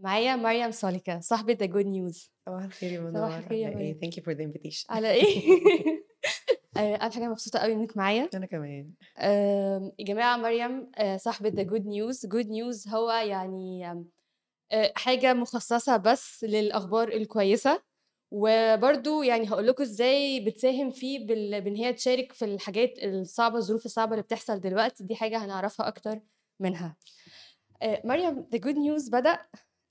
معايا مريم سالكة صاحبة The Good News. صباح الخير يا منور صباح الخير يا إيه؟ مريم. Thank you for the invitation. على إيه؟ آه، أول حاجة مبسوطة قوي إنك معايا. أنا كمان. يا جماعة مريم آه، صاحبة The Good News. Good News هو يعني آه، حاجة مخصصة بس للأخبار الكويسة. وبرضو يعني هقول لكم إزاي بتساهم فيه بال- بإن هي تشارك في الحاجات الصعبة الظروف الصعبة اللي بتحصل دلوقتي. دي حاجة هنعرفها أكتر منها. مريم The Good News بدأ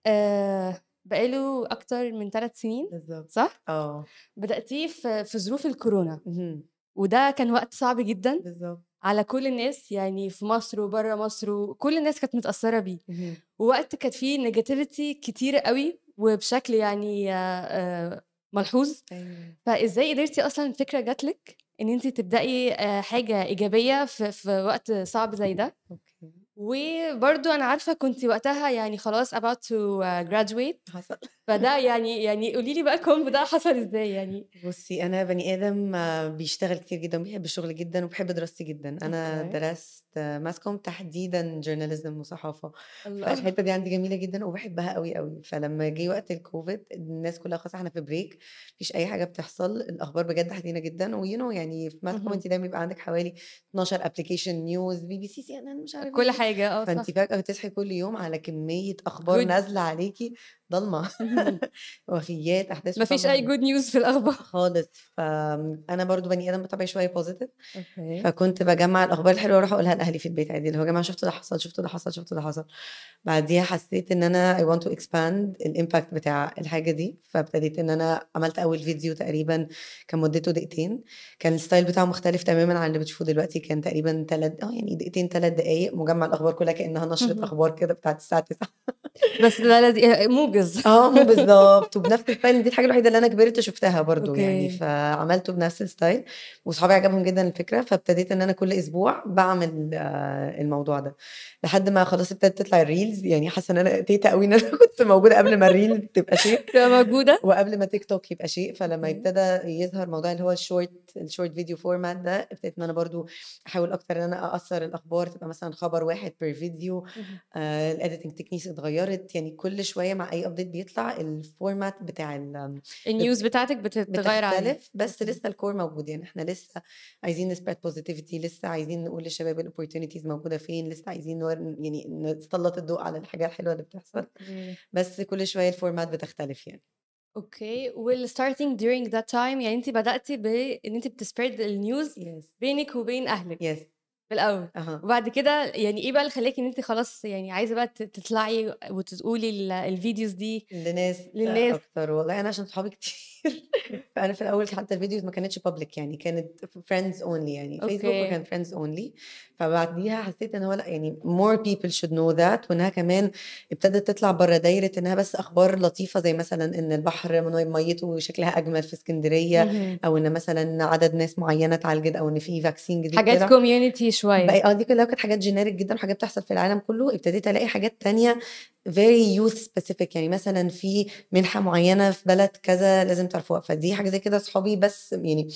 آه، بقاله أكتر من ثلاث سنين بالظبط صح؟ آه. بدأتيه في في ظروف الكورونا. وده كان وقت صعب جدا بالظبط على كل الناس يعني في مصر وبره مصر وكل الناس كانت متأثرة بيه. ووقت كانت فيه نيجاتيفيتي كتيرة قوي وبشكل يعني آه، آه، ملحوظ. أيوه. فإزاي قدرتي أصلا الفكرة جاتلك إن انت تبدأي آه، حاجة إيجابية في, في وقت صعب زي ده؟ وبرضو أنا عارفة كنت وقتها يعني خلاص about to uh, graduate. حصل. فده يعني يعني قولي لي بقى ال combo ده حصل إزاي يعني؟ بصي أنا بني آدم آه، بيشتغل كتير جدا وبيحب الشغل جدا وبحب دراستي جدا. أنا okay. درست mass comm تحديدا journalism وصحافة. الله فالحتة دي عندي جميلة جدا وبحبها قوي قوي فلما جه وقت الكوفيد الناس كلها خلاص إحنا في break مفيش أي حاجة بتحصل. الأخبار بجد حزينة جدا. و you يعني في mass comm. انت دايما بيبقى عندك حوالي 12 application news BBC CNN مش عارف كل إيه. حاجة آه فانت فجأة بتصحي كل يوم على كمية أخبار نازلة عليكي ضلمة. وفيات أحداث مفيش أي good news في الأخبار. خالص. فانا برضو بني آدم بطبعي شوية positive فكنت بجمع الأخبار الحلوة وأروح أقولها لأهلي في البيت عادي اللي هو يا جماعة شفتوا ده حصل شفتوا ده حصل شفتوا ده حصل. بعديها حسيت إن أنا I want to expand ال impact بتاع الحاجة دي فابتديت إن أنا عملت أول فيديو تقريبا كان مدته دقيقتين. كان ال style بتاعه مختلف تماما عن اللي بتشوفوه دلوقتي كان تقريبا تلات آه يعني دقيقتين ثلاث دقائق مجمع الأخبار كلها كانها نشره. أخبار كده بتاعت الساعة 9 بس ده لذيذ موجز. آه مو بالظبط وبنفس ال style دي الحاجة الوحيدة اللي أنا كبرت شفتها برضو يعني okay فعملته بنفس ال style واصحابي عجبهم جدا الفكرة فابتديت إن أنا كل أسبوع بعمل آه، الموضوع ده. لحد ما خلاص ابتدت تطلع ال reels يعني حاسة إن أنا تيتا قوي إن أنا كنت موجودة قبل ما ال reels تبقى شيء. تبقى موجودة؟ وقبل ما تيك توك يبقى شيء. فلما ابتدى يظهر موضوع اللي هو ال short ال short video format ده ابتديت إن أنا برضو أحاول أكتر إن أنا اقصر الأخبار تبقى مثلا خبر واحد per video. آه ال editing techniques اتغيرت. يعني كل شوية مع أي update بيطلع ال format بتاع ال- ال news بتاعتك بتتغير بتختلف بس لسه ال core موجود. يعني إحنا لسه عايزين ن spread positivity لسه عايزين نقول للشباب ال opportunities موجودة فين لسه عايزين يعني نسلط الضوء على الحاجة الحلوة اللي بتحصل. بس كل شوية ال format بتختلف يعني. okay. وال starting during that time يعني انت بدأتي بان انت بت spread ال news yes بينك وبين أهلك yes في الأول. أها. وبعد كده يعني إيه بقى اللي خلاكي إن انت خلاص يعني عايزة بقى تطلعي وتقولي ال- ال videos دي لناس للناس؟ أكتر؟ والله أنا عشان صحابي كتير. فأنا في الأول حتى ال videos ما كانتش public يعني كانت friends only يعني. فيسبوك وكان friends only فبعديها حسيت إن هو لأ يعني more people should know that. وإنها كمان ابتدت تطلع بره دايرة إنها بس أخبار لطيفة زي مثلا إن البحر من- ميته شكلها أجمل في اسكندرية. أو إن مثلا عدد ناس معينة اتعالجت أو إن في vaccine جديد حاجات community شوية. آه دي كلها كانت حاجات generic جدا وحاجات بتحصل في العالم كله. ابتديت ألاقي حاجات تانية very youth specific. يعني مثلا في منحة معينة في بلد كذا لازم تعرفوها. فدي حاجة زي كده صحابي بس يعني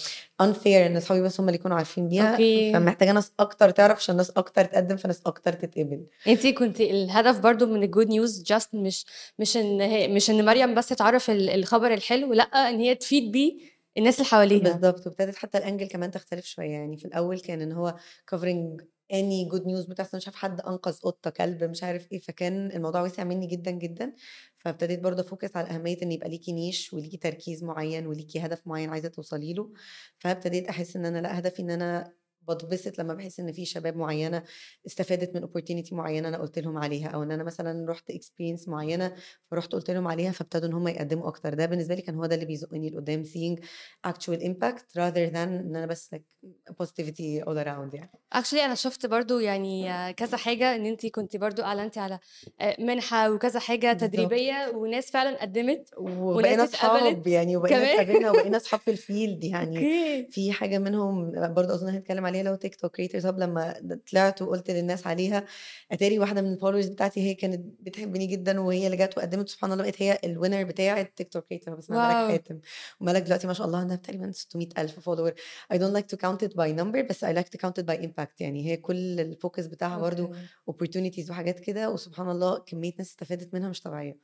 unfair إن صحابي بس هم اللي يكونوا عارفين بيها. okay. فمحتاجة ناس أكتر تعرف عشان ناس أكتر تقدم فناس أكتر تتقبل. انت كنت الهدف برضو من ال good news just مش مش إن مش إن مريم بس تعرف ال- الخبر الحلو لأ إن هي تفيد بيه الناس اللي حواليها. بالظبط وابتدت حتى ال angle كمان تختلف شوية. يعني في الأول كان إن هو covering any good news بتحصل مش عارف حد أنقذ قطة كلب مش عارف إيه فكان الموضوع وسع مني جدا جدا. فابتديت برضه أفوكس على أهمية إن يبقى ليكي نيش وليكي تركيز معين وليكي هدف معين عايزة توصلي له. فابتديت أحس إن أنا لأ هدفي إن أنا بتبسط لما بحس إن في شباب معينة استفادت من opportunity معينة أنا قلت لهم عليها أو إن أنا مثلا رحت experience معينة فرحت قلت لهم عليها فابتدوا إن هم يقدموا أكتر. ده بالنسبة لي كان هو ده اللي بيزقني لقدام seeing actual impact rather than إن أنا بس like positivity all around يعني. actually أنا شفت برضو يعني كذا حاجة إن انت كنت برضو أعلنتي على منحة وكذا حاجة تدريبية وناس فعلا قدمت وبقينا أصحاب يعني وبقينا اتقابلنا وبقينا أصحاب في ال field يعني. في حاجة منهم برضه أظن هنتكلم عليها هو تيك توك creators hub لما طلعت وقلت للناس عليها أتاري واحدة من ال followers بتاعتي هي كانت بتحبني جدا وهي اللي جت وقدمت سبحان الله بقت هي ال winner بتاع التيك توك creator اسمها ملك حاتم وملك دلوقتي ما شاء الله عندها تقريبا 600 ألف follower I don't like to count it by number بس I like to count it by impact. يعني هي كل ال focus بتاعها okay. opportunities وحاجات كده وسبحان الله كمية ناس استفادت منها مش طبيعية.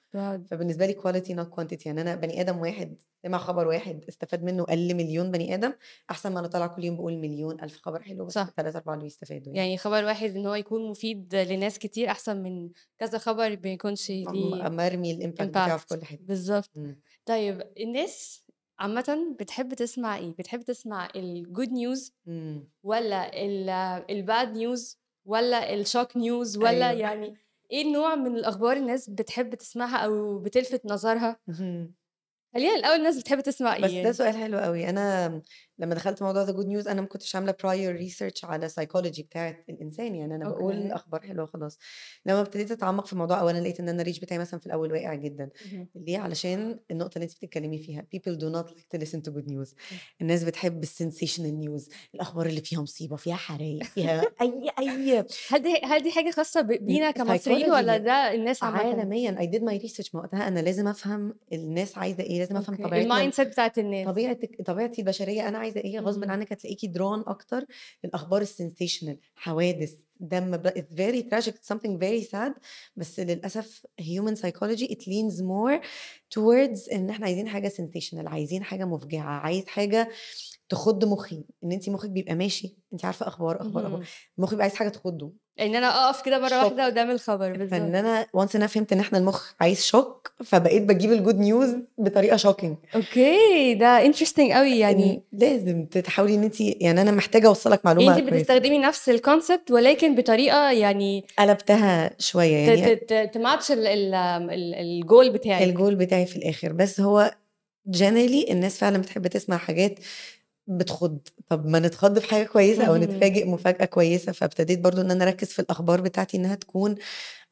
فبالنسبة لي quality not quantity. يعني أنا بني آدم واحد سمع خبر واحد استفاد منه قل مليون بني آدم أحسن ما أنا طالعة كل يوم بقول مليون ألف خبر حلو بس ثلاثة أربعة اللي بيستفادوا يعني يعني خبر واحد إن هو يكون مفيد لناس كتير أحسن من كذا خبر ما يكونش ليه اما ارمي ال impact بتاعه في كل حتة بالظبط. طيب الناس عامة بتحب تسمع إيه؟ بتحب تسمع ال good news. ولا ال bad news ولا ال shock news ولا أيوه يعني إيه النوع من الأخبار الناس بتحب تسمعها أو بتلفت نظرها؟ خلينا الأول الناس بتحب تسمع بس إيه ده يعني. سؤال حلو قوي أنا لما دخلت موضوع the good news أنا ما كنتش عاملة prior research على سايكولوجي بتاعة الإنسان يعني أنا بقول okay. أخبار حلوة خلاص. لما ابتديت أتعمق في الموضوع اولا لقيت إن أنا ال reach بتاعي مثلا في الأول واقع جدا. ليه؟ علشان النقطة اللي أنت بتتكلمي فيها. People do not like to listen to good news. الناس بتحب ال sensational news الأخبار اللي فيها مصيبة فيها حرايق فيها أي أي. هل دي هل دي حاجة خاصة ب- بينا كمصريين ولا ده الناس؟ عالميا. I did my research ما وقتها. أنا لازم أفهم الناس عايزة إيه لازم أفهم طبيعتنا ال mindset بتاعت الناس. طبيعه طبيعتي البشرية. أنا عايزة إيه غصب مهم. عنك هتلاقيكي drawn أكتر للأخبار ال sensational حوادث دم it's very tragic it's something very sad بس للأسف human psychology it leans more towards إن إحنا عايزين حاجة sensational عايزين حاجة مفجعة عايز حاجة تخض مخي إن انت مخك بيبقى ماشي انت عارفة أخبار أخبار أخبار. مخي بيبقى عايز حاجة تخضه إن أنا أقف كده مرة واحدة shock قدام الخبر بالظبط. فان أنا once أنا فهمت إن إحنا المخ عايز shock فبقيت بجيب ال good news بطريقة shocking okay ده interesting قوي يعني. لازم تحاولي إن انت يعني أنا محتاجة أوصلك يعني معلومة انت بتستخدمي نفس الكونسبت ولكن بطريقة يعني قلبتها شوية يعني. تماتش ال- ال- ال- الجول بتاعك. الجول بتاعي في الآخر. بس هو جنرالي الناس فعلا بتحب تسمع حاجات بتخض طب ما نتخض في حاجة كويسة أو. نتفاجئ مفاجأة كويسة فابتديت برضو إن أنا أركز في الأخبار بتاعتي إنها تكون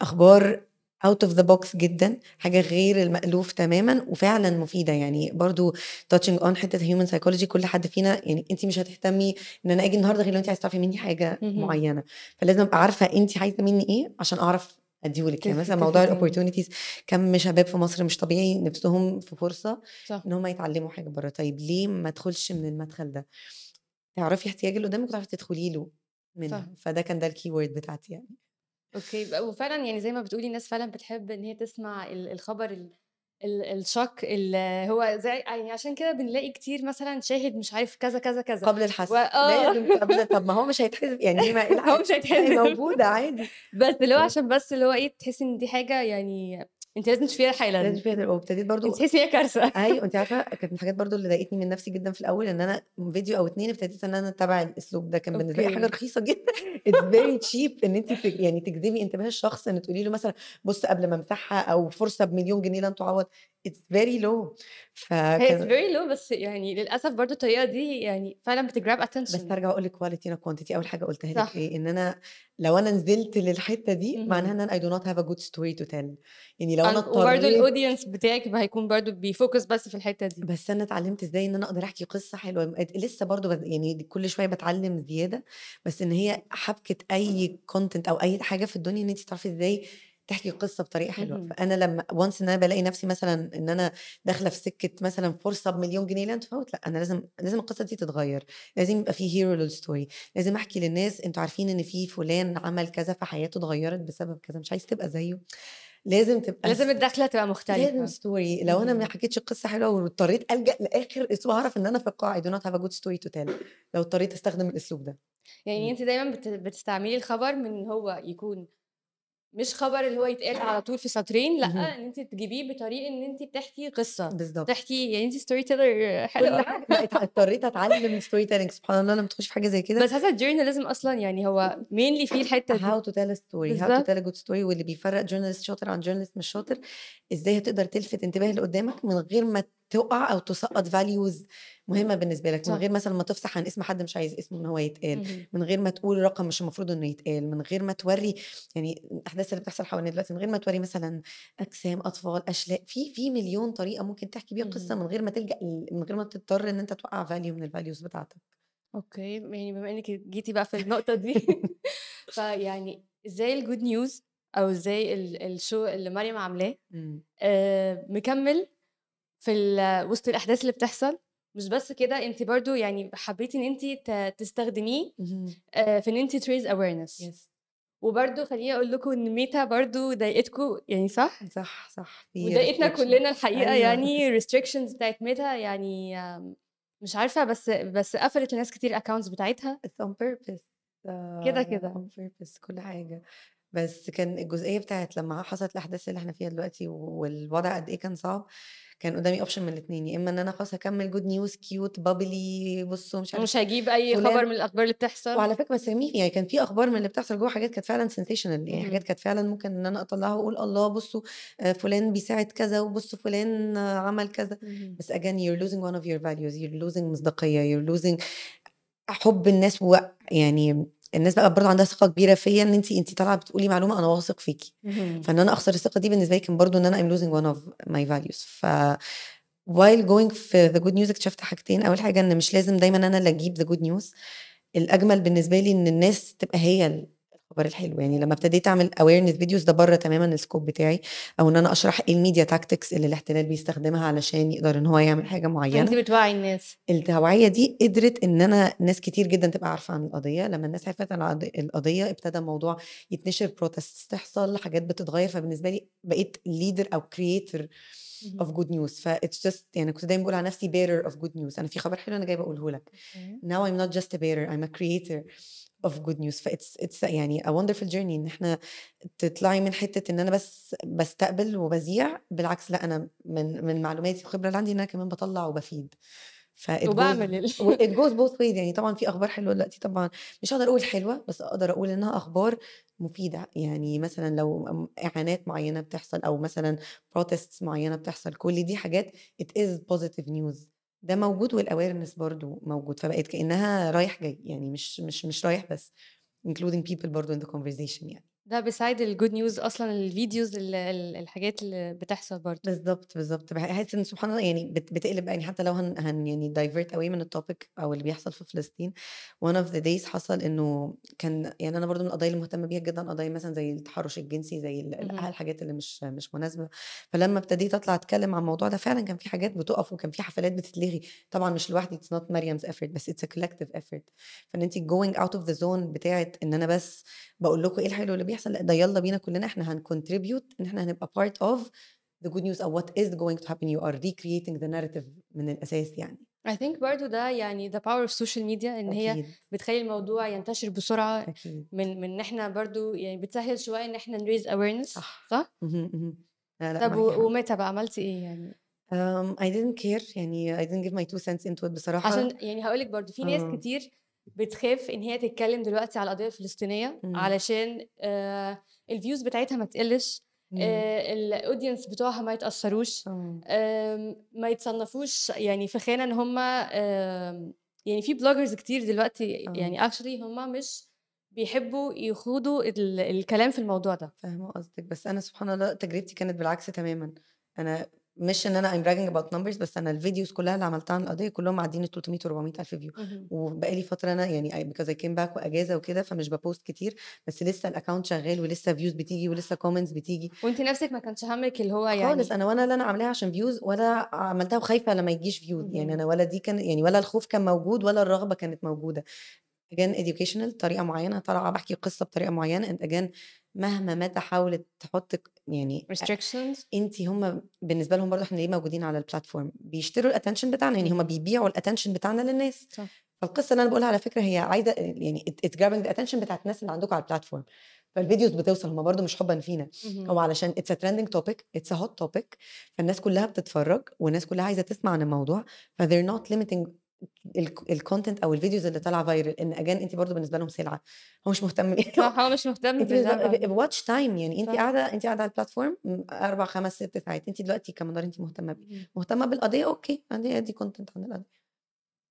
أخبار out of the box جدا حاجة غير المألوف تماما وفعلا مفيدة يعني برضو touching on حتة human psychology كل حد فينا يعني انت مش هتهتمي إن أنا أجي النهاردة غير لو انت عايزة تعرفي مني حاجة مهم. معينة فلازم أبقى عارفة انت عايزة مني إيه عشان أعرف اديهولك يعني مثلا موضوع ال opportunities كم شباب في مصر مش طبيعي نفسهم في فرصة صح. إن هم يتعلموا حاجة بره. طيب ليه ما ادخلش من المدخل ده؟ تعرفي احتياج اللي قدامك وتعرفي تدخلي له صح. منها فده كان ده ال keyword بتاعتي يعني. okay. وفعلا يعني زي ما بتقولي الناس فعلا بتحب إن هي تسمع ال- الخبر ال- ال- ال shock اللي هو زي يعني عشان كده بنلاقي كتير مثلا شاهد مش عارف كذا كذا كذا. قبل الحذف واه لازم قبل طب ما هو مش هيتحذف يعني ما هو مش هيتحسب موجودة عادي. بس اللي هو عشان بس اللي هو إيه تحسي إن دي حاجة يعني انت لازم تشوفيها لازم حالا. فيها وابتديت انت برضو تحسي هي كارثة. أيوه انت عارفة كانت من الحاجات برضو اللي ضايقتني من نفسي جدا في الأول إن أنا فيديو أو اتنين ابتديت إن أنا اتبع الأسلوب ده. كان بالنسبة لي حاجة رخيصة جدا. it's very cheap إن أنت يعني تجذبي انتباه الشخص إن تقولي له مثلا بص قبل ما امسحها أو فرصة بمليون جنيه لن تعوض. it's very low فكان very low بس يعني للأسف برضو الطريقة دي يعني فعلا بت grab بس attention هرجع أقول لك quality not quantity أول حاجة قلتها لك إيه؟ إن أنا لو أنا نزلت للحتة دي معناها. إن أنا I do not have a good story to tell. يعني لو أنا اضطريت ال audience بتاعك هيكون برضو بي focus بس في الحتة دي. بس أنا اتعلمت إزاي إن أنا أقدر أحكي قصة حلوة. لسه بد... يعني كل شوية بتعلم زيادة بس إن هي حبكة أي content أو أي حاجة في الدنيا إن انت تعرفي إزاي تحكي قصة بطريقة حلوة. فأنا لما once إن أنا بلاقي نفسي مثلا إن أنا داخلة في سكة مثلا فرصه بمليون جنيه لا تفوت لأ أنا لازم لازم القصة دي تتغير. لازم يبقى في hero لل story لازم أحكي للناس أنتوا عارفين إن في فلان عمل كذا فحياته اتغيرت بسبب كذا مش عايز تبقى زيه. لازم تبقى لازم الدخلة تبقى لازم مختلفة story لو أنا ما. حكيتش القصة حلوة واضطريت ألجأ لآخر أسبوع أعرف إن أنا في القاعة. Do not have a good story to tell. لو اضطريت أستخدم الأسلوب ده. يعني. أنت دايما بت- بتستعملي الخبر من هو يكون مش خبر اللي هو يتقال على طول في سطرين لأ. إن انت تجيبيه بطريقة إن انت بتحكي قصة. بالظبط تحكي يعني انت storyteller حلوة اضطريت أتعلم storytelling سبحان الله لما تخش في حاجة زي كده. بس حاسة ال journalism أصلا يعني هو mainly فيه الحتة دي. A story. How to بالظبط. tell a good story واللي بيفرق journalist شاطر عن journalist مش شاطر. إزاي هتقدر تلفت انتباه اللي قدامك من غير ما تقع أو تسقط values مهمة بالنسبة لك من غير مثلا ما تفصح عن اسم حد مش عايز اسمه إن هو يتقال. من غير ما تقول رقم مش المفروض إنه يتقال من غير ما توري يعني الأحداث اللي بتحصل حوالينا دلوقتي من غير ما توري مثلا أجسام أطفال أشلاء في في مليون طريقة ممكن تحكي بيها قصة. من غير ما تلجأ من غير ما تضطر إن أنت توقع value من ال values بتاعتك أوكي، يعني بما إنِّك جيتِ بقى في النقطة دي فيعني إزاي الgood news أو إزاي ال الshow اللي مريم عاملاه. آآ مكمّل في وسط الأحداث اللي بتحصل، مش بس كده أنتِ برضه يعني حبيتِ إن أنتِ ت تستخدميه. آآ في أنتِ to raise awareness Yes. وبرضه خلّيني أقول لكم إن ميتا برضه ضايقتكم يعني صح؟ صح، صح، وضايقتنا كلّنا الحقيقة أيوه. يعني restrictions بتاعة ميتا يعني مش عارفة بس بس قفلت لناس كتير الaccounts بتاعتها. It's on purpose كده، آآ كده. on purpose كل حاجة. بس كان الجزئية بتاعة لمّا حصلت الأحداث اللي إحنا فيها دلوقتي والوضع قد إيه كان صعب، كان قدّامي option من الاتنين، يا إما إن أنا خلاص هاكمّل good news cute bubbly بُصّوا مش عارف ومش هاجيب أي خبر من الأخبار اللي بتحصل. وعلى فكرة سميه يعني كان في أخبار من اللي بتحصل جوّه حاجات كانت فعلًا sensational يعني حاجات. كانت فعلًا ممكن إن أنا أطلّعها وأقول الله بُصّوا آآ فلان بيساعد كذا، وبُصّوا فلان عمل كذا،. بس again you're losing one of your values you're losing مصداقية you're losing حُب الناس و يعني الناس بقى برضه عندها ثقة كبيرة فيّا إن أنتِ أنتِ طالعة بتقولي معلومة أنا واثق فيكِ، اهم. فإن أنا أخسر الثقة دي بالنسبة لي كان برضه إن أنا I'm losing one of my values. ف while going في the good news اكتشفت حاجتين، أول حاجة إن مش لازم دايمًا أنا اللي أجيب the good news. الأجمل بالنسبة لي إن الناس تبقى هي الخبر الحلو، يعني لمّا ابتديت أعمل awareness videos ده برّه تمامًا الscope بتاعي، أو إن أنا أشرح إيه الmedia tactics اللي الاحتلال بيستخدمها علشان يقدر إن هو يعمل حاجة أنتِ معيّنة. بتوعّي الناس. التوعية دي قدرت إن أنا ناس كتير جدًا تبقى عارفة عن القضية، لمّا الناس عرفت عن القض القضية ابتدى الموضوع يتنشر protests تحصل، حاجات بتتغيّر، فبالنسبة لي بقيت leader أو creator of اهم. good news. فit's just يعني كنت دايمًا باقول على نفسي bearer of good news. أنا في خبر حلو أنا جاية باقوله لك. now I'm not just a bearer I'm a creator of good news. فit's it's يعني a wonderful journey إن إحنا تطلعي من حتة إن أنا بس باستقبل وباذيع، بالعكس لأ أنا من من معلوماتي والخبرة اللي عندي إن أنا كمان goes وباعمل ال وit goes both ways يعني طبعًا في أخبار حلوة دلوقتي طبعًا مش هاقدر أقول حلوة، بس أقدر أقول إنها أخبار مفيدة، يعني مثلًا لو م إعانات معيّنة بتحصل أو مثلًا protests معيّنة بتحصل، كل دي حاجات it is positive news ده موجود والawareness برضه موجود، فبقت كإنها رايح جاي، يعني مش مش مش رايح بس including people برضه in the conversation يعني. ده beside الgood news أصلًا الvideos ال ال الحاجات اللي بتحصل برضه. بالضبط، بالضبط باحس إن سبحان الله يعني بت بتقلب يعني حتى لو هن هن يعني divert away من الtopic أو اللي بيحصل في فلسطين one of the days حصل إنه كان يعني أنا برضه من القضايا اللي مهتمة بيها جدًا قضايا مثلًا زي التحرُّش الجنسي زي ال. الحاجات اللي مش مش مناسبة، فلمّا ابتديت أطلع أتكلم عن الموضوع ده فعلًا كان في حاجات بتُقف وكان في حفلات بتتلغي، طبعًا مش لوحدي it's not مريم's effort بس it's a collective effort فإن أنتِ going out of the zone بتاعة إن أنا بس باقول لكم إيه الحلو اللي بيحصل، لأ ده يالّا بينا كلنا إحنا هنcontribute إن إحنا هنبقى part of the good news أو what is going to happen you are recreating the narrative من الأساس يعني. I think برضه ده يعني the power of social media هي أكيد. بتخلّي الموضوع ينتشر بسرعة أكيد. من من إن إحنا برضه يعني بتسهّل شوية إن إحنا نraise awareness صح. صح؟ لا، لأ طب معاكِ و حق. وميتا بقى عملتِ إيه يعني؟ آمم I didn't care يعني I didn't give my two cents into it بصراحة. عشان يعني هاقول لِك برضه في ناس آه. كتير بتخاف إن هي تتكلم دلوقتي على القضية الفلسطينية إمم. علشان آآ الviews بتاعتها ما تقلّش،. آآ الaudience بتوعها ما يتأثّروش، آه. ما يتصنّفوش يعني في خانة إن هم آمم يعني في bloggers كتير دلوقتي آه. يعني actually هم مش بيحبّوا يخوضوا ال الكلام في الموضوع ده. فاهمة قصدِك، بس أنا سبحان الله تجربتي كانت بالعكس تمامًا، أنا مش إن أنا I'm bragging about numbers بس أنا الvideos كلّها اللي عملتها عن القضية كلّهم معدّيين ال300 و400 ألف view اهم. وبقى لي فترة أنا يعني because I came back وأجازة وكده فمش باpost كتير، بس لسه الaccount شغال ولسه views بتيجي ولسه comments بتيجي. وأنتِ نَفْسِك ما كانش هَمِّك اللي هو خالص يعني أنا ولا اللي أنا عاملاها عشان views ولا عملتها وخايفة لما يجيش views يعني اهم. أنا ولا دي كان يعني ولا الخوف كان موجود ولا الرغبة كانت موجودة. again educational طريقة معيّنة طالعة باحكي قصة بطريقة معيّنة and again مهما متى حاولت تحُط يعني restrictions أنتِ هم بالنسبة لهم برضه إحنا ليه موجودين على الplatform بيشتروا الattention بتاعنا، يعني هم. بيبيعوا الattention بتاعنا للناس. صح. فالقصة اللي أنا باقولها على فكرة هي عايزة يعني grabbing the attention بتاعة الناس اللي عندكم على الplatform فالvideos بتوصل هم برضه مش حُبًا فينا، هو. علشان trending topic it's a hot topic فالناس كلّها بتتفرّج والناس كلّها عايزة تسمع عن الموضوع فthey're not limiting الك الcontent أو الvideos اللي طالعة viral إن again أنتِ برضه بالنسبة لهم سلعة، هو مش مهتم صح هو مش مهتم watch time يعني أنتِ صح. قاعدة أنتِ قاعدة على الplatform م 4، 5، 6 ساعات، أنتِ دلوقتي كمدار أنتِ مهتمة بإيه؟ اهم. مهتمة بالقضية أوكي أدي أدي content عن القضية.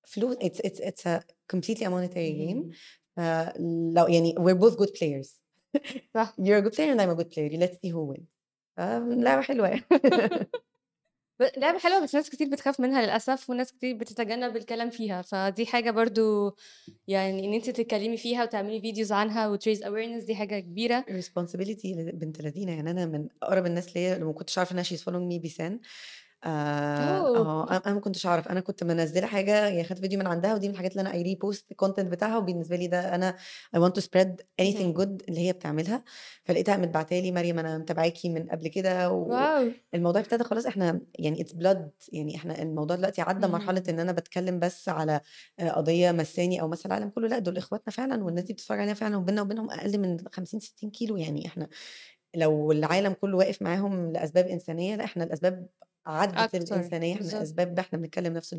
فلوس it's a completely a monetary game اهم. فلو يعني we're both good players صح. you're a good player and I'm a good player let's see who wins فلعبة حلوة يعني. ب لعبة حلوة بس ناس كتير بتخاف منها للأسف، وناس كتير بتتجنب الكلام فيها، فدي حاجة برضه يعني إن أنتِ تتكلمي فيها وتعملي فيديوز عنها وتraise awareness دي حاجة كبيرة. responsibility بنت لذينة، يعني أنا من أقرب الناس ليّا اللي ما كنتش أعرف إنها she's following me بيسان آآ أوه! آه، أنا ما كنتش أعرف، أنا كنت منزّلة حاجة يعني خدت فيديو من عندها ودي من الحاجات اللي أنا I repost الcontent بتاعها وبالنسبة لي ده أنا I want to spread anything اهم. good اللي هي بتعملها، فلقيتها قامت باعتة لي: "مريم أنا متابعاكِ من قبل كده." واو! والموضوع ابتدى خلاص إحنا يعني it's blood يعني إحنا الموضوع دلوقتي عدّى مرحلة. إن أنا باتكلم بس على آآ قضية ماسّاني أو ماسّة العالم كله، لأ دول إخواتنا فعلًا والناس دي بتتفرج علينا فعلًا وبيننا وبينهم أقل من 50، 60 كيلو، يعني إحنا لو العالم كله واقف معاهم لأسباب إنسانية، لأ إحنا الأسباب عدِّت إحنا بالضبط. أسباب إحنا بنتكلم نفس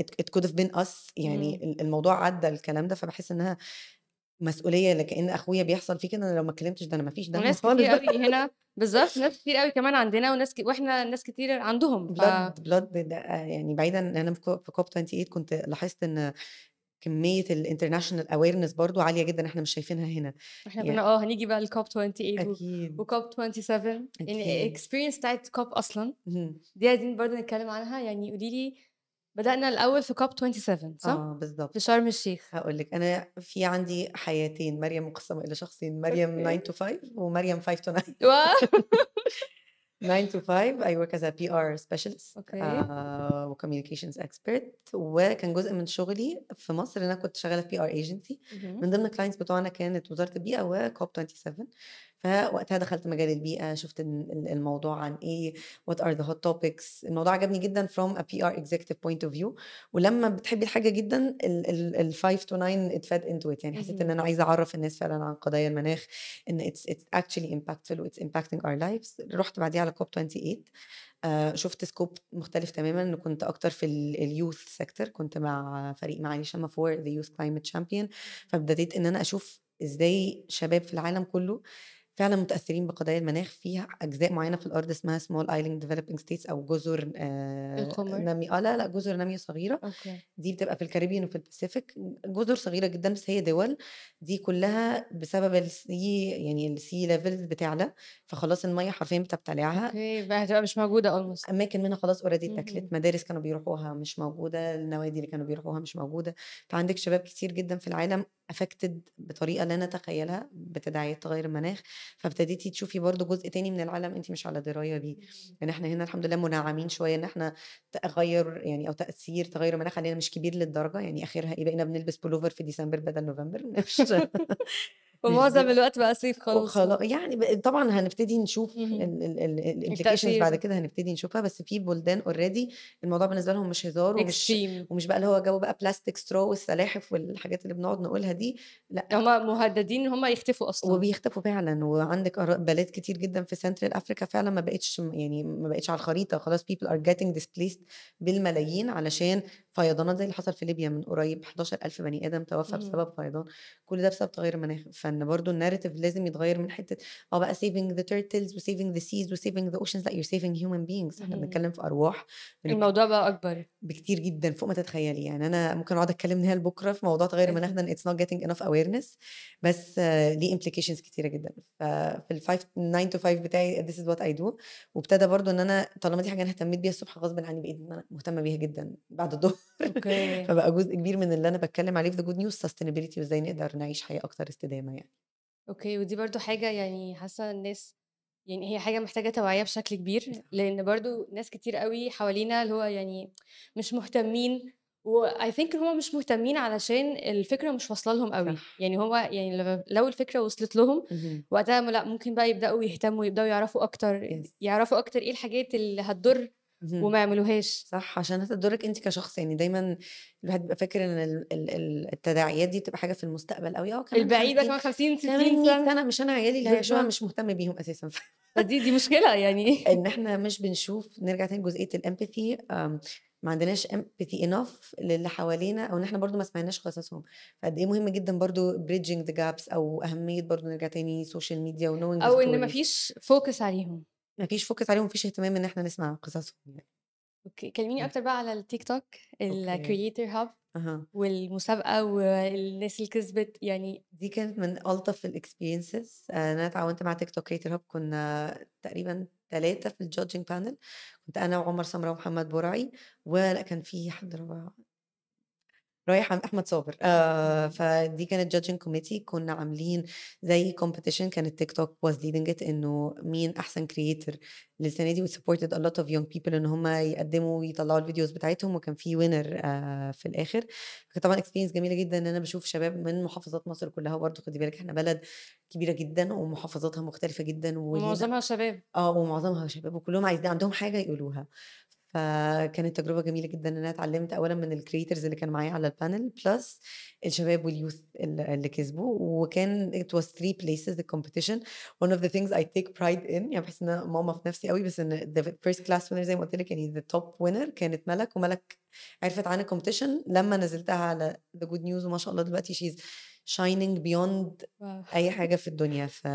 it it could have been us يعني. ال الموضوع عدّى الكلام ده، فباحس إنها مسؤولية لكأن أخويا بيحصل فيه كده، أنا لو ما اتكلمتش ده أنا ما فيش دم وناس كتير بقى. أوي هنا بالضبط، ناس كتير أوي كمان عندنا وناس ك وإحنا ناس كتير عندهم، ف blood ده يعني بعيدًا أنا في في COP28 كنت لاحظت إن كمية الinternational awareness برضه عالية جدًا إحنا مش شايفينها هنا. إحنا ي كنا آه، هنيجي بقى لCOP28 و أكيد، وCOP27 يعني بتاعة COP أصلًا، اهم. دي عايزين برضه نتكلم عنها، يعني قولي لي بدأنا الأول في COP27 صح؟ آه في بالضبط. شرم الشيخ. هاقول لِك، أنا في عندي حياتين، مريم مقسّمة إلى شخصين، مريم أوكي. 9 to 5 ومريم 5 to 9. واو! 9 to 5 I work as a PR specialist أوكي. آآ وcommunications expert وكان جزء من شغلي في مصر إن أنا كنت شغالة في PR agency اهم. من ضمن الclients بتوعنا كانت وزارة البيئة وCOP27 فوقتها دخلت مجال البيئة، شُفت ال ال الموضوع عن إيه، what are the hot topics. الموضوع عجبني جدًا from a PR executive point of view. ولمّا بتحبي الحاجة جدًا ال ال ال5 to 9 it fed into it. يعني حسيت إن اهم. أنا عايزة أعرّف الناس فعلًا عن قضايا المناخ إن it's it's actually impactful وit's impacting our lives. رُحت بعديها على COP28 آآ شُفت scope مختلف تمامًا، كنت أكتر في ال الyouth sector. كنت مع فريق معالي شمافور the youth climate champion. فابتديت إن أنا أشوف إزاي شباب في العالم كله فعلًا متأثرين بقضايا المناخ، في أجزاء معينة في الأرض اسمها small island developing states أو جزر القمر. نامية آه لا، لأ جزر نامية صغيرة. أوكي. دي بتبقى في الكاريبيان وفي الباسيفيك. جزر صغيرة جدًا بس هي دول، دي كلها بسبب الsea يعني الsea levels بتعلى، فخلاص المَيّة حرفيًا بتبتلعها، أوكي، بقى هتبقى مش موجودة almost. أماكن منها خلاص already اتاكلت،. مدارس كانوا بيروحوها مش موجودة، النوادي اللي كانوا بيروحوها مش موجودة، فعندِك شباب كتير جدًا في العالم affected بطريقة لا نتخيلها بتداعيات تغير المناخ، فابتديتِ تشوفي برضه جزء تاني من العالم أنتِ مش على دراية بيه،. يعني إحنا هنا الحمد لله منعمين شوية إن إحنا تغيُّر يعني أو تأثير تغير المناخ علينا مش كبير للدرجة، يعني آخرها إيه بقينا بنلبس بولوفر في ديسمبر بدل نوفمبر. مش ومعظم الوقت بقى صيف خلاص وخلا بقى. يعني طبعًا هنبتدي نشوف اهم. ال ال ال الimplications التأثير بعد ده. كده هنبتدي نشوفها، بس في بلدان already الموضوع بالنسبة لهم مش هزار ومش. ومش بقى اللي هو جو بقى plastic straw والسلاحف والحاجات اللي بنقعد نقولها دي، لأ هُم مهددين إن هُم يختفوا أصلًا. وبيختفوا فعلًا، وعندِك بلاد كتير جدًا في Central Africa فعلًا ما بقتش يعني ما بقتش على الخريطة، خلاص people are getting displaced بالملايين علشان فيضانات زي اللي حصل في ليبيا من قريب 11.000 بني آدم توفى اهم. بسبب فيضان، كل ده بسبب تغير المناخ، فإن برضه الnarrative لازم يتغير من حتة آه بقى saving the turtles وsaving the seas وsaving the oceans. لأ you're saving human beings. إحنا اهم. بنتكلم في بنتك الموضوع بقى أكبر. بكتير جدًا فوق ما تتخيلي، يعني أنا ممكن أقعد أتكلم من هنا لبكرة في موضوع تغير المناخ. ده it's not getting enough awareness. بس ليه implications كتيرة جدًا، ففي ال5 9 to 5 بتاعي this is what I do. وابتدى برضه إن أنا طالما دي حاجة أنا اهتميت بيها الصبح غصبٍ عني بقيت إن أنا مهتمة بيها جدًا بعد الضهر أوكي. فبقى جزء كبير من اللي أنا باتكلم عليه في the good news sustainability وإزاي نقدر نعيش حياة أكتر استدامة يعني. أوكي، ودي برضه حاجة يعني حاسة الناس يعني هي حاجة محتاجة توعية بشكل كبير، لإن برضه ناس كتير أوي حوالينا اللي هو يعني مش مهتمين think إن هُم مش مهتمين علشان الفكرة مش واصلة لهم أوي، صح. يعني هو يعني لو الفكرة وصلت لهم. وقتها لأ ممكن بقى يبدأوا يهتموا، يبدأوا يعرفوا Yes. يعرفوا أكتر إيه الحاجات اللي هتضر. وما يعملوهاش. صح، عشان هتضرِّك أنتِ كشخص، يعني دايمًا الواحد بيبقى فاكر ال التداعيات دي بتبقى حاجة في المستقبل أوي، آه كمان البعيد بقى 50 كمان 50 كمان 60 100 سنة. سنة مش أنا عيالي اللي هيعيشوها. مش مهتم بيهم أساسًا ف فدي دي مشكلة يعني إن إحنا مش بنشوف نرجع تاني الempathy آمم، ما عندناش empathy enough للي حوالينا أو إن إحنا برضه ما سمعناش قصصهم، فقد إيه مهم جدًا برضه bridging the gaps أو أهمية برضه نرجع تاني media وknowing the أو إن ما. فيش focus عليهم. ما فيش focus عليهم، فيش اهتمام إن إحنا نسمع قصصهم يعني. أوكي، كلميني. أكتر بقى على التيك توك. الcreator hub أها. والمسابقة والناس اللي كسبت، يعني دي كانت من ألطف الexperiences آآ، أنا اتعاونت مع TikTok creator hub كنا تقريبًا 3 في الjudging panel كنت أنا وعمر سمرة ومحمد برعي، ولأ كان في حد رابع رايح عند أحمد صابر. آآ، فدي كانت judging committee كنا عاملين زي competition كانت TikTok was leading it إنه مين أحسن creator للسنة دي supported a lot of young people إن هم يقدموا ويطلعوا الفيديوز بتاعتهم وكان في winner آآ، في كانت طبعًا experience جميلة جدًا إن أنا باشوف شباب من محافظات مصر كلها وبرضه خدي بالِك إحنا بلد كبيرة جدًا ومحافظاتها مختلفة جدًا ومعظمها شباب. آه، ومعظمها شباب وكلّهم عايزين عندهم حاجة يقولوها، فكانت تجربة جميلة جدًا إن أنا اتعلمت أولًا من الcreators اللي كانوا معايا على الpanel plus الشباب ال اللي كسبوا، وكان it was 3 places the competition. One of the things I take pride in يعني باحس إن أنا ماما في نفسي أوي بس إن the first class winner زي ما قُلت لِك يعني the top winner كانت ملك، وملك عرفت عن الcompetition لمّا نزّلتها على the good news وما شاء الله دلوقتي she's shining beyond واو! أي حاجة في الدنيا، ف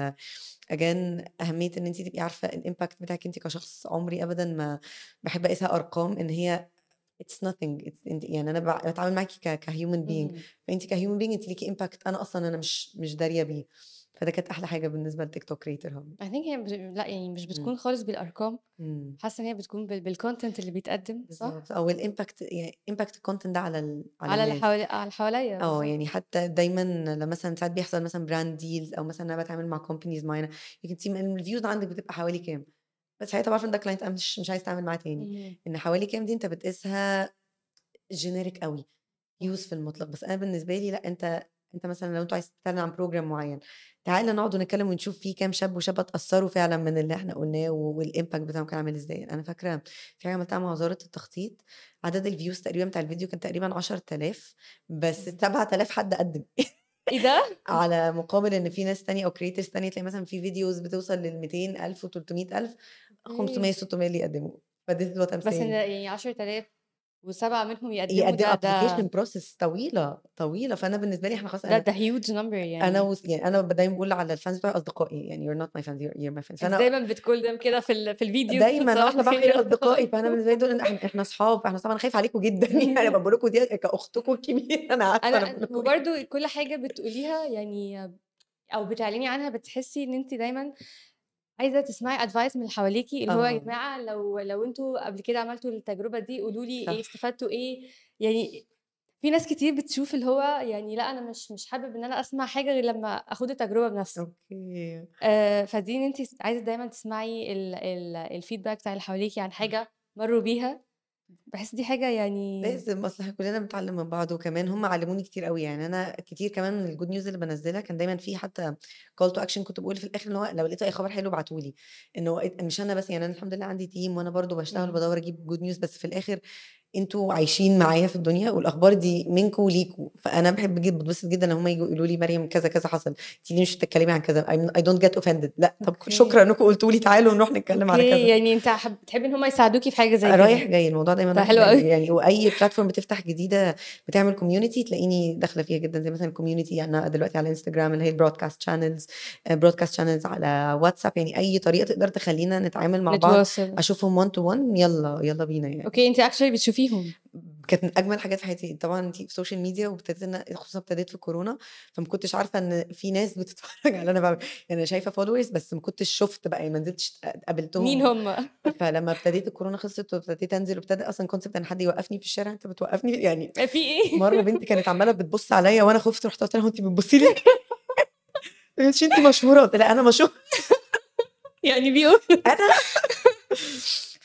again أهمية إن أنتِ تبقي عارفة الimpact بتاعِك أنتِ كشخص عمري أبدًا ما باحب أقيسها أرقام إن هي it's nothing. It's أنتِ يعني أنا ب باتعامل معاكِ ك كhuman being. اهم. فأنتِ كhuman being أنتِ ليكِ impact. أنا أصلًا أنا مش مش دارية بيه، فده كانت أحلى حاجة بالنسبة لTikTok creator hub. I think هي مش لأ يعني مش. بتكون خالص بالأرقام، إمم. حاسة إن هي بتكون بال بالcontent اللي بيتقدم، صح؟ بالضبط، أو الimpact يعني impact الcontent ده على ال على على اللي الناس. حوالي على اللي حواليّا بالضبط. يعني حتى دايمًا لمّا مثلًا ساعات بيحصل مثلًا brand deals أو مثلًا أنا باتعامل مع companies معينة، أنتِ م الviews عندِك بتبقى حوالي كام؟ بس ساعتها باعرف إن ده client أنا مش مش عايزة أتعامل معاه تاني،. إن حوالي كام دي أنت بتقيسها أوي صح. use في المطلق، بس أنا بالنسبة لي لأ أنت أنت مثلًا لو أنتم عايزين تتكلم عن program معين، تعالَ نقعد ونتكلم ونشوف في كام شاب وشابة اتأثروا فعلًا من اللي إحنا قلناه والimpact بتاعهم كان عامل إزاي، أنا فاكرة في حاجة عملتها مع وزارة التخطيط عدد الviews تقريبًا بتاع الفيديو كان تقريبًا 10000 بس إمم. 7000 حد قدّم إيه ده؟ على مقابل إن في ناس تانية أو creators تانية تلاقي مثلًا في فيديوز بتوصل لل200,000 و300,000 500 أوكي. 600 اللي يقدموا I'm بس. يعني 10000 و7 منهم يقدموا يقدموا application process طويلة، طويلة، فأنا بالنسبة لي إحنا خلاص ده ده number أنا يعني وس يعني أنا ب دايمًا باقول على الfans بتوعي أصدقائي يعني my fans you're you're my fans. أنت فأنا دايمًا بتcall them كده في ال في الفيديوز دايمًا الخير يا أصدقائي، فأنا أصدقائي. بالنسبة لي دول إحنا أصحاب، إحنا أصحاب. أنا خايفة عليكم جدًا. يعني أنا باقول لكم دي عارفة أنا باقول أنا لكم إيه. وبرضه كل حاجة بتقوليها يعني أو بتعلني عنها بتحسي إن أنتِ دايمًا عايزة تسمعي advice من اللي حواليكِ، اللي هو يا آه. جماعة لو لو أنتم قبل كده عملتوا التجربة دي قولوا لي صح. استفدتوا إيه، يعني في ناس كتير بتشوف اللي هو يعني لأ أنا مش مش حابب إن أنا أسمع حاجة غير لمّا آخُد التجربة بنفسي. أوكي. آآ، فدي إن أنتِ س عايزة دايمًا تسمعي ال ال الfeedback بتاع اللي حواليكِ عن حاجة مرّوا بيها، باحس دي حاجة يعني لازم أصل إحنا كلنا بنتعلم من بعض، وكمان هم علموني كتير أوي، يعني أنا كتير كمان من الgood news اللي بانزّلها كان دايمًا في حتى call to action كنت باقول في الآخر إن هو لو لقيتوا أي خبر حلو ابعتوا لي، إنه إت مش أنا بس يعني أنا الحمد لله عندي وأنا برضه باشتغل إمم. وبادوّر أجيب good news بس في الآخر أنتم عايشين معايا في الدنيا والأخبار دي منكم وليكم، فأنا باحب جد باتبسط جدًا لمّا هم ييجوا يقولوا لي مريم كذا كذا حصل، أنتِ ليه مش بتتكلمي عن كذا I don't get offended لأ طب أوكي. شكرًا إنكم قلتوا لي تعالوا نروح نتكلم على كذا. يعني أنت حب بتحبي إن هم يساعدوكِ في حاجة زي رايح كده. جاي الموضوع دايمًا رايح حلو أوي. يعني وأي platform بتفتح جديدة بتعمل community تلاقيني داخلة فيها جدًا، زي مثلًا الcommunity أنا دلوقتي على Instagram اللي هي channels آآ broadcast channels على WhatsApp يعني أي طريقة تقدر تخلّينا نتعامل مع بعض،. أشوفهم one to one يالّا يالّا بينا يعني. أوكي، أنتِ actually بتشوفيهم. كانت من أجمل الحاجات في حياتي، طبعًا أنتِ في السوشيال ميديا وابتديت خصوصًا ابتديت في الكورونا، فما كنتش عارفة إن في ناس بتتفرج على اللي أنا باعمله، يعني أنا شايفة followers بس ما كنتش شُفت بقى يعني ما نزلتش ق مين قابلتهم، هم؟ فلمّا ابتديت الكورونا خلصت وابتديت أنزل وابتدى أصلًا concept إن حد يوقّفني في الشارع، أنت بتوقّفني يعني في إيه؟ مرّة بنت كانت عمّالة بتبُص عليَّ وأنا خُفت رُحت قُلت لها: "هو أنتِ بتبُصي لي ليه؟" مش أنتِ مشهورة، قُلت لها: "أنا مشهورة." يعني بيقول أنا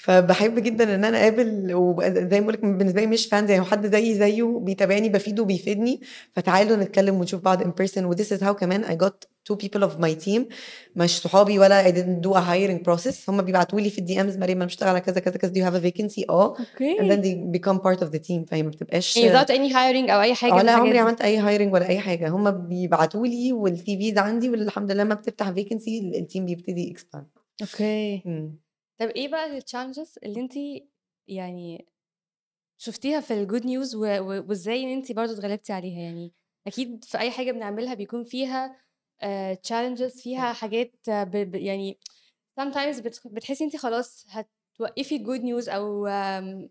فباحب جدًا إن أنا أقابل وب زي ما باقول لِك بالنسبة لي مش يعني هو حد زيي زيه بيتابعني بافيده وبيفيدني، فتعالوا نتكلم ونشوف بعض in person وthis is how كمان I got 2 people of my team مش صحابي ولا I didn't do a hiring process هم بيبعتوا لي في الDMs مريم أنا باشتغل على كذا، كذا، كذا do you have a vacancy آه and then they become part of the team فهي ما بتبقاش يعني without any hiring أو أي حاجة آه من لا الحاجات عمري. عملت أي hiring ولا أي حاجة، هم بيبعتوا لي والCVs عندي والحمد لله أمّا بتفتح vacancy ال الteam بيبتدي يexpand. أوكي. إمم. طب إيه بقى الchallenges اللي أنتِ يعني شُفتيها في الgood news و و وإزاي إن أنتِ برضه اتغلبتِ عليها؟ يعني أكيد في أي حاجة بنعملها بيكون فيها آآ challenges فيها صح. حاجات ب ب يعني sometimes بت بتحسي أنتِ خلاص هتوقّفي الgood news أو آمم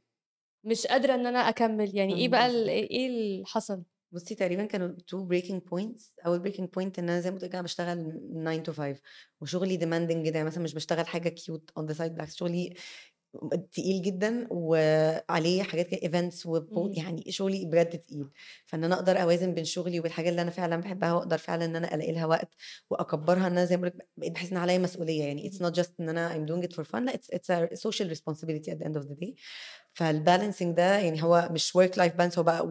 مش قادرة إن أنا أكمّل، يعني إيه بقى ال. إيه اللي حصل؟ بُصّي تقريبًا كانوا 2 breaking points. أول breaking point إن أنا زي ما قُلت لِك أنا باشتغل 9 to 5 وشغلي demanding جدًا، يعني مثلًا مش باشتغل حاجة cute on the side بالعكس شغلي تقيل جدًا وعليه حاجات كده وبو اهم. يعني شغلي بجد تقيل، فإن أنا أقدر أوازن بين شغلي وبالحاجة اللي أنا فعلًا باحبها وأقدر فعلًا إن أنا ألاقي لها وقت وأكبّرها إن أنا زي ما بقيت باحس إن عليّا مسؤولية، يعني just إن أنا I'm doing it for fun لأ it's it's a social responsibility at the end of the day. فالbalancing ده يعني هو مش work life balance هو بقى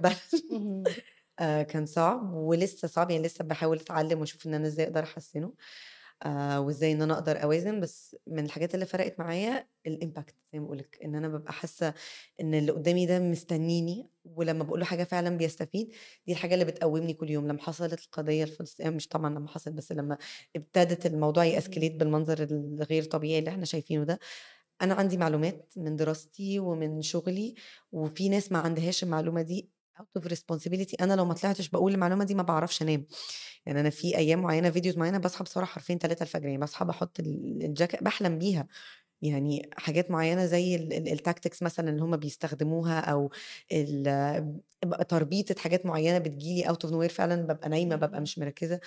balance. اهم. آآ كان صعب ولسه صعب، يعني لسه باحاول أتعلّم وأشوف إن أنا إزاي أقدر أحسّنه. آآ وإزاي إن أنا أقدر أوازن، بس من الحاجات اللي فرقت معايا الimpact زي ما باقول لِك، إن أنا بابقى حاسة إن اللي قدّامي ده مستنيني ولمّا باقول له حاجة فعلًا بيستفيد، دي الحاجة اللي بتقوّمني كل يوم. لمّا حصلت القضية الفلسطينية مش طبعًا لمّا حصلت بس لمّا ابتدت الموضوع. يescalate بالمنظر الغير طبيعي اللي إحنا شايفينه ده، أنا عندي معلومات من دراستي ومن شغلي وفي ناس ما عندهاش المعلومة دي out of responsibility. أنا لو ما طلعتش باقول المعلومة دي ما باعرفش أنام، يعني أنا في أيام معيّنة videos معيّنة باصحى بسرعة حرفيًا 3:00 يعني باصحى باحط ال الجاك باحلم بيها، يعني حاجات معيّنة زي ال ال الtactics مثلًا اللي هُم بيستخدموها ب تربيطة حاجات معيّنة بتيجي لي out of nowhere فعلًا بابقى نايمة، بابقى اهم. مش مركّزة.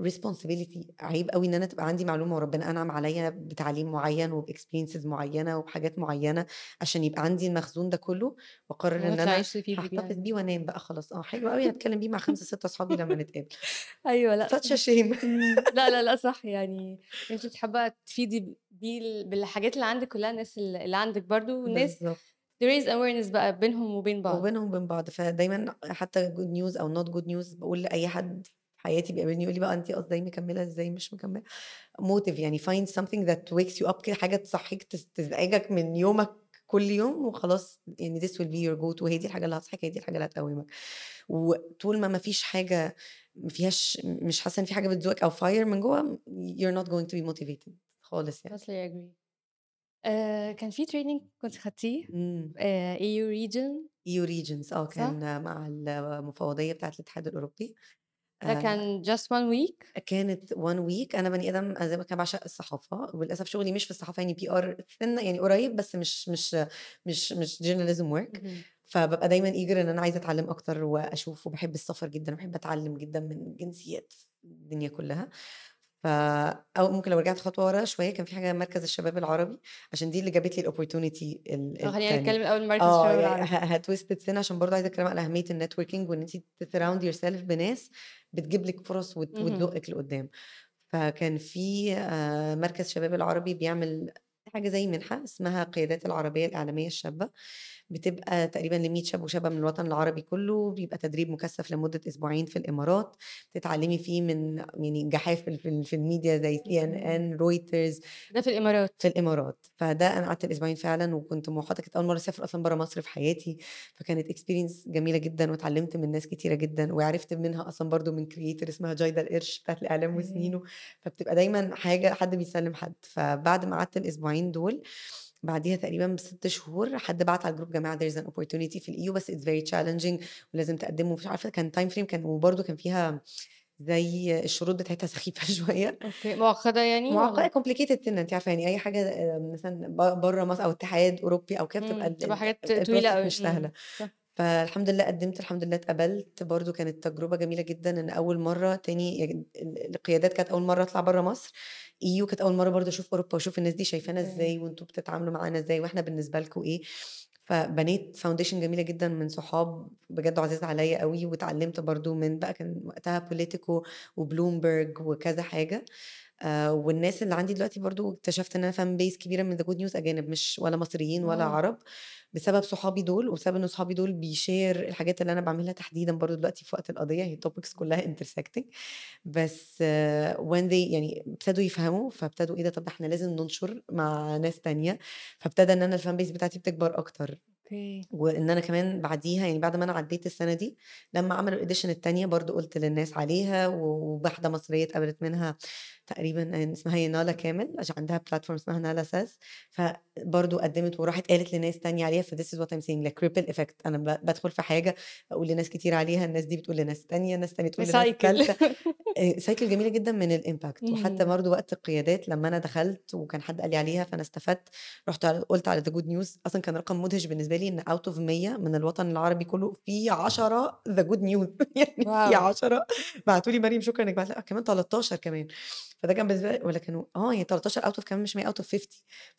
Responsibility عيب أوي إن أنا تبقى عندي معلومة وربنا أنعم عليّا بتعليم معيّن وبexperiences معيّنة وبحاجات معيّنة عشان يبقى عندي المخزون ده كلّه تفيدي بيها هاحتفظ يعني. بيه وأنام بقى خلاص، آه حلو أوي هاتكلم بيه مع 5، 6 أصحابي لمّا نتقابل. a صح. shame إمم. لا، لا، لأ صح، يعني أنتِ حابة تفيدي بيه ال بالحاجات اللي عندِك كلّها الناس ال اللي عندِك برضه والناس بالضبط. تraise awareness بقى بينهم وبين بعض. وبينهم وبين بعض، فدايمًا حتى good news أو not good news باقول لأي حد حياتي بيقابلني يقول لي بقى أنتِ أصل إزاي مكمّلة، إزاي مش مكمّلة، motive يعني find something that wakes you up كده حاجة تصحّيك تز تزعجك من يومك كل يوم وخلاص يعني this will be your go to وهي دي الحاجة اللي هتصحّيك، هي دي الحاجة اللي هتقوّمك. وطول ما ما فيش حاجة ما فيهاش مش حاسة إن في حاجة بتزوقِك أو fire من جوّه you're not going to be motivated خالص يعني. totally agree. آآ كان في training كنتِ خدتيه إمم. آآ EU region EU regions آه، صح؟ كان مع المفوضية بتاعة الاتحاد الأوروبي. ده آآ كان just one week؟ كانت one week أنا بني أنا زي ما كده باعشق الصحافة، وللأسف شغلي مش في الصحافة يعني PR سِنّة يعني قريب بس مش مش مش مش journalism work اهم. فبابقى دايمًا eager إن أنا عايزة أتعلّم أكتر وأشوف وباحب السفر جدًا وباحب أتعلّم جدًا من جنسيات الدنيا كلّها. ف أو ممكن لو رجعت خطوة ورا شوية كان في حاجة مركز الشباب العربي عشان دي اللي جابت لي الopportunity ال آه خلّينا. نتكلم الأول مركز آه الشباب يعني العربي. ه هatwist سِنّة عشان برضه عايزة أتكلم على أهمية الnetworking وإن أنتِ تsurround yourself بناس بتجيب لِك فرص وت اهم. وتزُقِّك لقدّام. فكان في آآ مركز شباب العربي بيعمل حاجة زي منحة اسمها القيادات العربية الإعلامية الشابة، بتبقى تقريبًا ل100 شاب وشابة من الوطن العربي كلّه، بيبقى تدريب مكثّف لمدة أسبوعين في الإمارات، تتعلّمي فيه من يعني جحافل في ال في الميديا زي اهم. CNN، Reuters ده في الإمارات. في الإمارات. فده أنا قعدت الأسبوعين فعلًا وكنت مُحاطة كانت أول مرّة أسافر أصلًا برّه مصر في حياتي، فكانت experience جميلة جدًا واتعلّمت من ناس كتيرة جدًا وعرفت منها أصلًا برضه من creator اسمها جايدة القرش بتاعة الإعلام أوكي. وسنينه، فبتبقى دايمًا حاجة حد بيسلّم حد. فبعد ما قعدت الأسبوعين دول، بعديها تقريبًا ب6 شهور حد بعت على الجروب يا جماعة there is an opportunity في الEU بس it's very challenging ولازم تقدّموا مش عارفة كان time frame كان وبرضه كان فيها زي الشروط بتاعتها سخيفة شوية. أوكي، معقدة يعني والّا؟ complicated سِنّة أنتِ عارفة يعني أي حاجة آآ مثلًا برّه مصر أو اتحاد أوروبي أو كده بتبقى بتبقى حاجات الprocess أوي. مش. صح. فالحمد لله قدّمت الحمد لله اتقبلت، برضه كانت تجربة جميلة جدًا إن أول مرّة تاني ال ال القيادات كانت أول مرّة أطلع برّه مصر، EU كانت أول مرّة برضه أشوف أوروبا وأشوف الناس دي شايفانا. إزاي وأنتم بتتعاملوا معانا إزاي وإحنا بالنسبة لكم إيه. فبنيت foundation جميلة جدًا من صحاب بجد عزاز عليّا أوي واتعلّمت برضه من بقى كان وقتها Politico وBloomberg وكذا حاجة. آآ والناس اللي عندي دلوقتي برضه اكتشفت إن أنا fan base كبيرة من the good news أجانب مش ولا مصريين ولا آه. عرب، بسبب صحابي دول وبسبب إن صحابي دول بيshare الحاجات اللي أنا باعملها تحديدًا برضه دلوقتي في وقت القضية هي topics كلّها intersecting بس when they يعني ابتدوا يفهموا، فابتدوا إيه ده طب إحنا لازم ننشر مع ناس تانية، فابتدى إن أنا الfan base بتاعتي بتكبر أكتر. وإن أنا كمان بعديها يعني بعد ما أنا عدّيت السَنة دي، لمّا عملوا الedition التانية برضه قُلت للناس عليها و وواحدة مصرية اتقبلت منها تقريبًا اسمها ينالا كامل عشان عندها platform اسمها نالا ف برضه قدّمت وراحت قالت لناس تانية عليها فthis is what I'm saying like ripple effect. أنا ب بادخل في حاجة أقول لناس كتير عليها، الناس دي بتقول لناس تانية، ناس تانية تقول لناس تالتة. آآ cycle جميلة جدًا من الimpact. وحتى اهم. برضه وقت القيادات لمّا أنا دخلت وكان حد قال لي عليها فأنا استفدت، رُحت قُلت على the good news. أصلًا كان رقم مدهش بالنسبة لي إن out of 100 من الوطن العربي كله في 10 the good news. يعني في واو! 10 بعتوا لي مريم شكرًا إنِّك بعتِ لأ كمان 13 كمان، فده كان بالنسبة لي والّا كانوا آه يعني 13 out of كمان مش 100 out of 50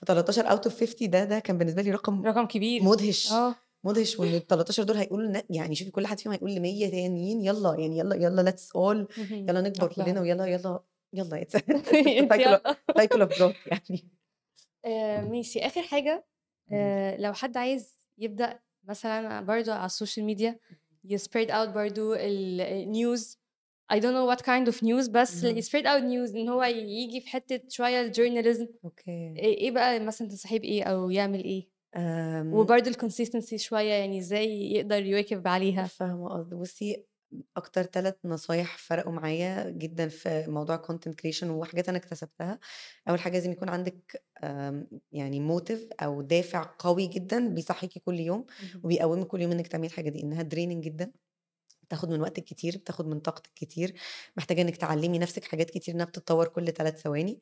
ف13 of 50 ده ده كان بالنسبة لي رقم رقم كبير. مدهش، آه. مدهش وإن ال13 دول هيقولوا يعني شوفي كل حد فيهم هيقول ل100 تانيين يالّا يعني يالّا let's all اهم. يالّا نكبر. كلنا a cycle of يالّا. cycle of growth يعني. آآ ماشي، آخر حاجة إمم. آآ لو حد عايز يبدأ مثلًا برضه على السوشيال ميديا يspread out برضه ال I don't know what kind of news بس. يspread out news إن هو ييجي في حتة شوية الjournalism أوكي. إيه إيه بقى مثلًا تنصحيه بإيه أو يعمل؟ آمم وبرضه الconsistency شوية يعني إزاي يقدر يواكب عليها؟ فاهمة قصدِك، بُصّي أكتر 3 نصايح فرقوا معايا جدًا في موضوع content creation وحاجات أنا اكتسبتها، أول حاجة لازم يكون عندِك يعني motive أو دافع قوي جدًا بيصحّيكِ كل يوم. وبيقوّمِك كل يوم إنِّك تعملي الحاجة دي، إنها draining جدًا، بتاخد من وقتِك كتير، بتاخد من طاقتِك كتير، محتاجة إنِّك تعلّمي نَفْسِك حاجات كتير إنها بتتطور كل 3 ثواني،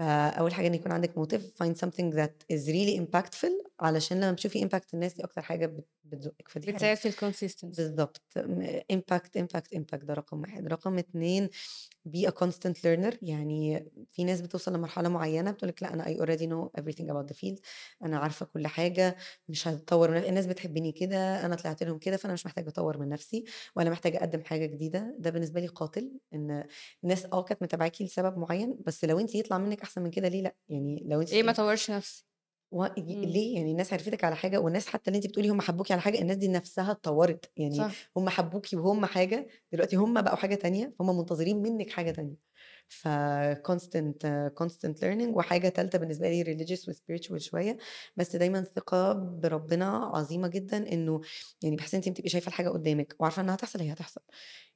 فأول حاجة إن يكون عندِك motive find something that is really impactful علشان لمّا بتشوفي impact الناس دي أكتر حاجة بت بتزُقِّك، فدي. بتساعد في. بالضبط. م impact impact impact ده رقم 1 رقم 2 be a constant learner. يعني في ناس بتوصل لمرحلة معيّنة بتقول لِك لأ أنا I already know everything about the field. أنا عارفة كل حاجة. مش هاطوّر من الناس بتحبني كده، أنا طلعت لهم كده، فأنا مش محتاجة أطوّر من نَفْسي ولا محتاجة أقدّم حاجة جديدة، ده بالنسبة لي قاتل إن الناس آه كانت متابعاكِ لسبب معيّن، بس لو أنتِ يطلع منِّك أحسن من كده ليه لأ؟ يعني لو أنتِ ليه ما أطوّرش نَفْسي؟ و إمم. ليه؟ يعني الناس عرفتِك على حاجة والناس حتى اللي أنتِ بتقولي هم حبّوكِ على حاجة، الناس دي نَفْسها اتطوّرت، يعني صح. هم حبّوكِ وهم حاجة، دلوقتي هم بقوا حاجة تانية، فهُم منتظرين منِّك حاجة تانية. فconstant constant learning وحاجة تالتة بالنسبة لي religious وspiritual شوية، بس دايمًا ثقة بربنا عظيمة جدًا إنه يعني بحيث أنتِ بتبقي شايفة الحاجة قدّامِك وعارفة إنها هتحصل هي هتحصل.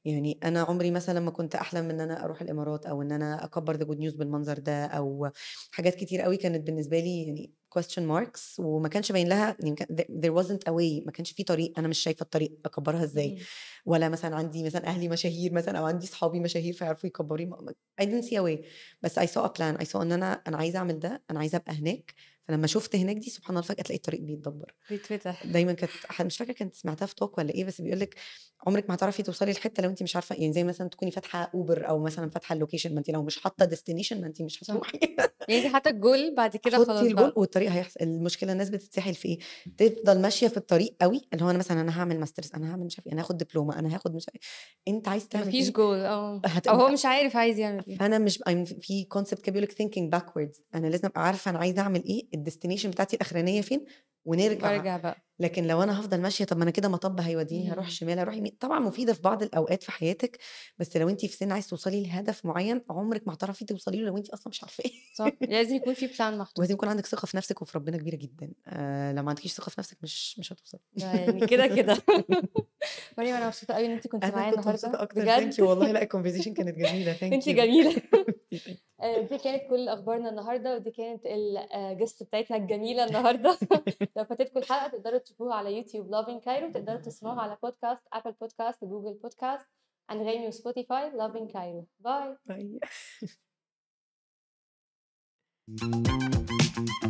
يعني أنا عمري مثلًا ما كنت أحلم إن أنا أروح الإمارات أو إن أنا أكبّر the good news بالمنظر ده أو حاجات كتير أوي كانت بالنسبة لي يعني question marks وما كانش باين لها يعني there wasn't a way ما كانش في طريق، أنا مش شايفة الطريق أكبّرها إزاي، اهم. ولا مثلًا عندي مثلًا أهلي مشاهير مثلًا أو عندي صحابي مشاهير فيعرفوا يكبّروا I didn't see a way بس I saw a plan I saw إن أنا أنا عايزة أعمل ده، أنا عايزة أبقى هناك، فلمّا شُفت هناك دي سبحان الله فجأة تلاقي الطريق بيتدبّر. بيتفتح. دايمًا كانت مش فاكرة كانت سمعتها في talk والّا إيه، بس بيقول لِك عمرِك ما هتعرفي توصلي لحتّة لو أنتِ مش عارفة يعني زي مثلًا تكوني فاتحة Uber أو مثلًا فاتحة الlocation ما أنتِ لو مش حاطة destination ما أنتِ مش. هتروحي. يعني حاطة الgoal بعد كده حُطّي خلاص الgoal بقى. والطريق هيحصل، المشكلة الناس بتتسحل في إيه، تفضل ماشية في الطريق أوي، اللي هو أنا مثلًا أنا هاعمل ماسترز، أنا هاعمل مش عارفة إيه، أنا هاخد دبلومة، أنا هاخد مش عارف إيه، أنت عايز تعمل فيش إيه؟ goal آه. هت أو هو مش عارف عايز يعمل إيه. فأنا مش في concept كده بيقول لِك thinking backwards أنا لازم أبقى عارفة أنا عايزة أعمل إيه، الdestination بتاعتي الأخرانية فين، ونرجع. وارجع بقى. لكن لو أنا هافضل ماشية طب ما أنا كده مطب هيوديني هاروح اهم. شمال، هاروح يمين، طبعًا مفيدة في بعض الأوقات في حياتِك، بس لو أنتِ في سِن عايزة توصلي لهدف معيّن عمرِك ما هتعرفي توصلي له لو أنتِ أصلًا مش عارفاه. صح، لازم يكون في plan محطوط. ولازم يكون عندِك ثقة في نَفْسِك وفي ربنا كبيرة جدًا، آآ لو ما عندكيش ثقة في نَفْسِك مش مش هتوصلي. ده يعني كده، كده. مريم أنا مبسوطة أوي إن أنتِ كنتِ معايا النهارده، بجد. والله لأ الconversation كانت جميلة thank أنتِ you. آآ دي كانت كل أخبارنا النهارده، ودي كانت ال آآ guest بتاعتنا الجميلة النهارده. لو فاتتكم الحلقة تقدروا تشوفوها على يوتيوب Lovin Cairo تقدروا تسمعوها على podcast Apple podcast وGoogle podcast أنغامي وSpotify Lovin Cairo. bye. bye.